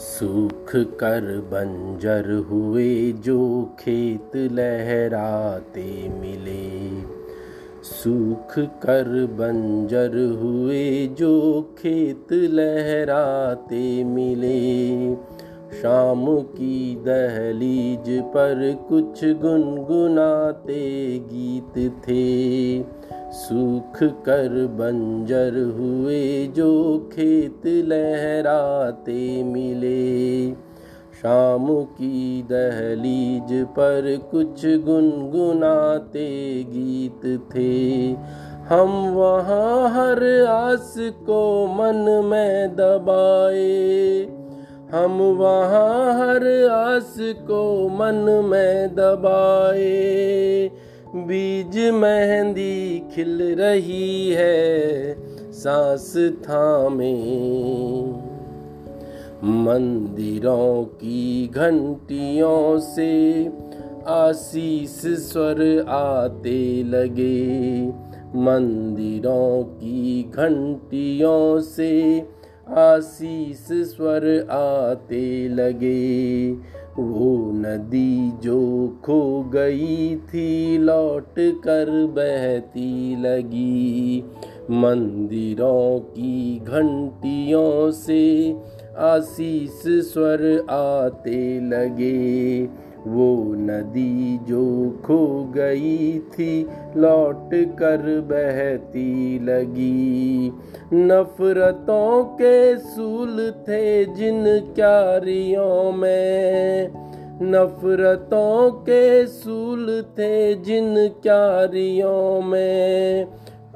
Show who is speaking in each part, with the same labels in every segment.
Speaker 1: सूख कर बंजर हुए जो खेत लहराते मिले। सूख कर बंजर हुए जो खेत लहराते मिले। शाम की दहलीज पर कुछ गुनगुनाते गीत थे। सूख कर बंजर हुए जो खेत लहराते मिले। शाम की दहलीज पर कुछ गुनगुनाते गीत थे। हम वहाँ हर आस को मन में दबाए। हम वहाँ हर आस को मन में दबाए। बीज मेहंदी खिल रही है, सांस थामे। मंदिरों की घंटियों से आशीष स्वर आते लगे। मंदिरों की घंटियों से आशीष स्वर आते लगे। वो नदी जो खो गई थी, लौट कर बहती लगी। मंदिरों की घंटियों से आशीष स्वर आते लगे। वो नदी जो खो गई थी, लौट कर बहती लगी। नफरतों के सूल थे जिन क्यारियों में। नफरतों के सूल थे जिन क्यारियों में।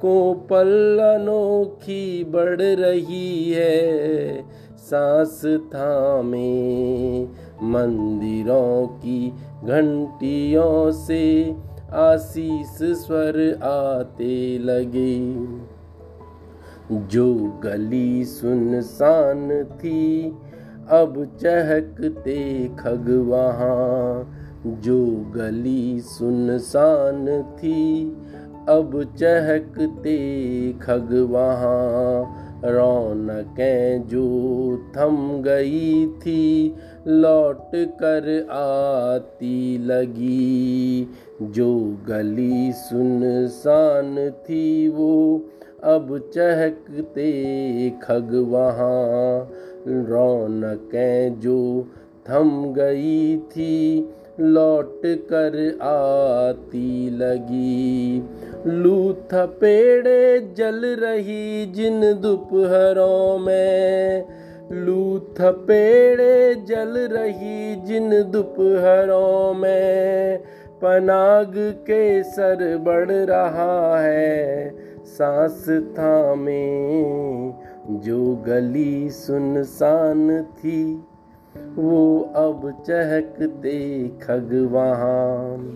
Speaker 1: को कोपल अनोखी बढ़ रही है सांस थामे मंदिरों की घंटियों से आशीष स्वर आते लगे। जो गली सुनसान थी, अब चहकते खग वहाँ। जो गली सुनसान थी, अब चहकते खग वहाँ। रौनकें जो थम गई थी, लौट कर आती लगी। जो गली सुनसान थी वो, अब चहकते खग वहाँ। रौनकें जो थम गई थी लौट कर आती लगी। लू थपेड़े जल रही जिन दोपहरों में। लू थपेड़े जल रही जिन दोपहरों में। पनाग के सर बढ़ रहा है। सांस थामे, जो गली सुनसान थी। वो अब चहकते खगवान